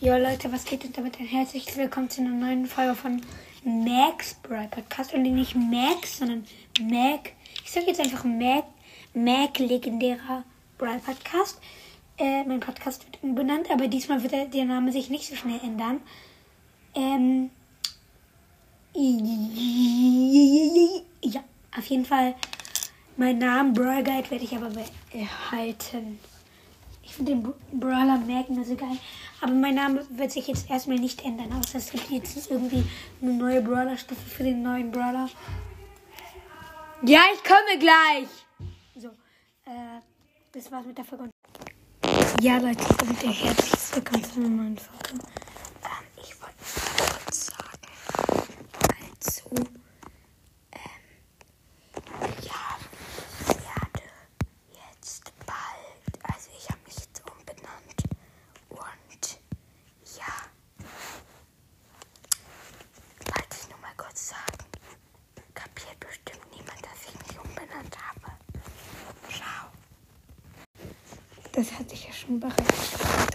Jo Leute, was geht und damit ein herzliches Willkommen zu einer neuen Folge von Max Brawl Podcast. Und nicht Max, sondern Mac. Ich sage jetzt einfach Mac, Mac legendärer Brawl Podcast. Äh, mein Podcast wird umbenannt, aber diesmal wird der, Name sich nicht so schnell ändern. Ähm, ja, auf jeden Fall. Mein Name Brawl Guide werde ich aber behalten. Ich finde den Brawler merken nur so geil. Aber mein Name wird sich jetzt erstmal nicht ändern, außer es gibt jetzt irgendwie eine neue Brawler-Stufe für den neuen Brawler. Ja, ich komme gleich! So, äh, das war's mit der Folge. Ja, Leute, ich bin der herzlichste Willkommen zu einer neuen Folge. Das hat sich ja schon bereits.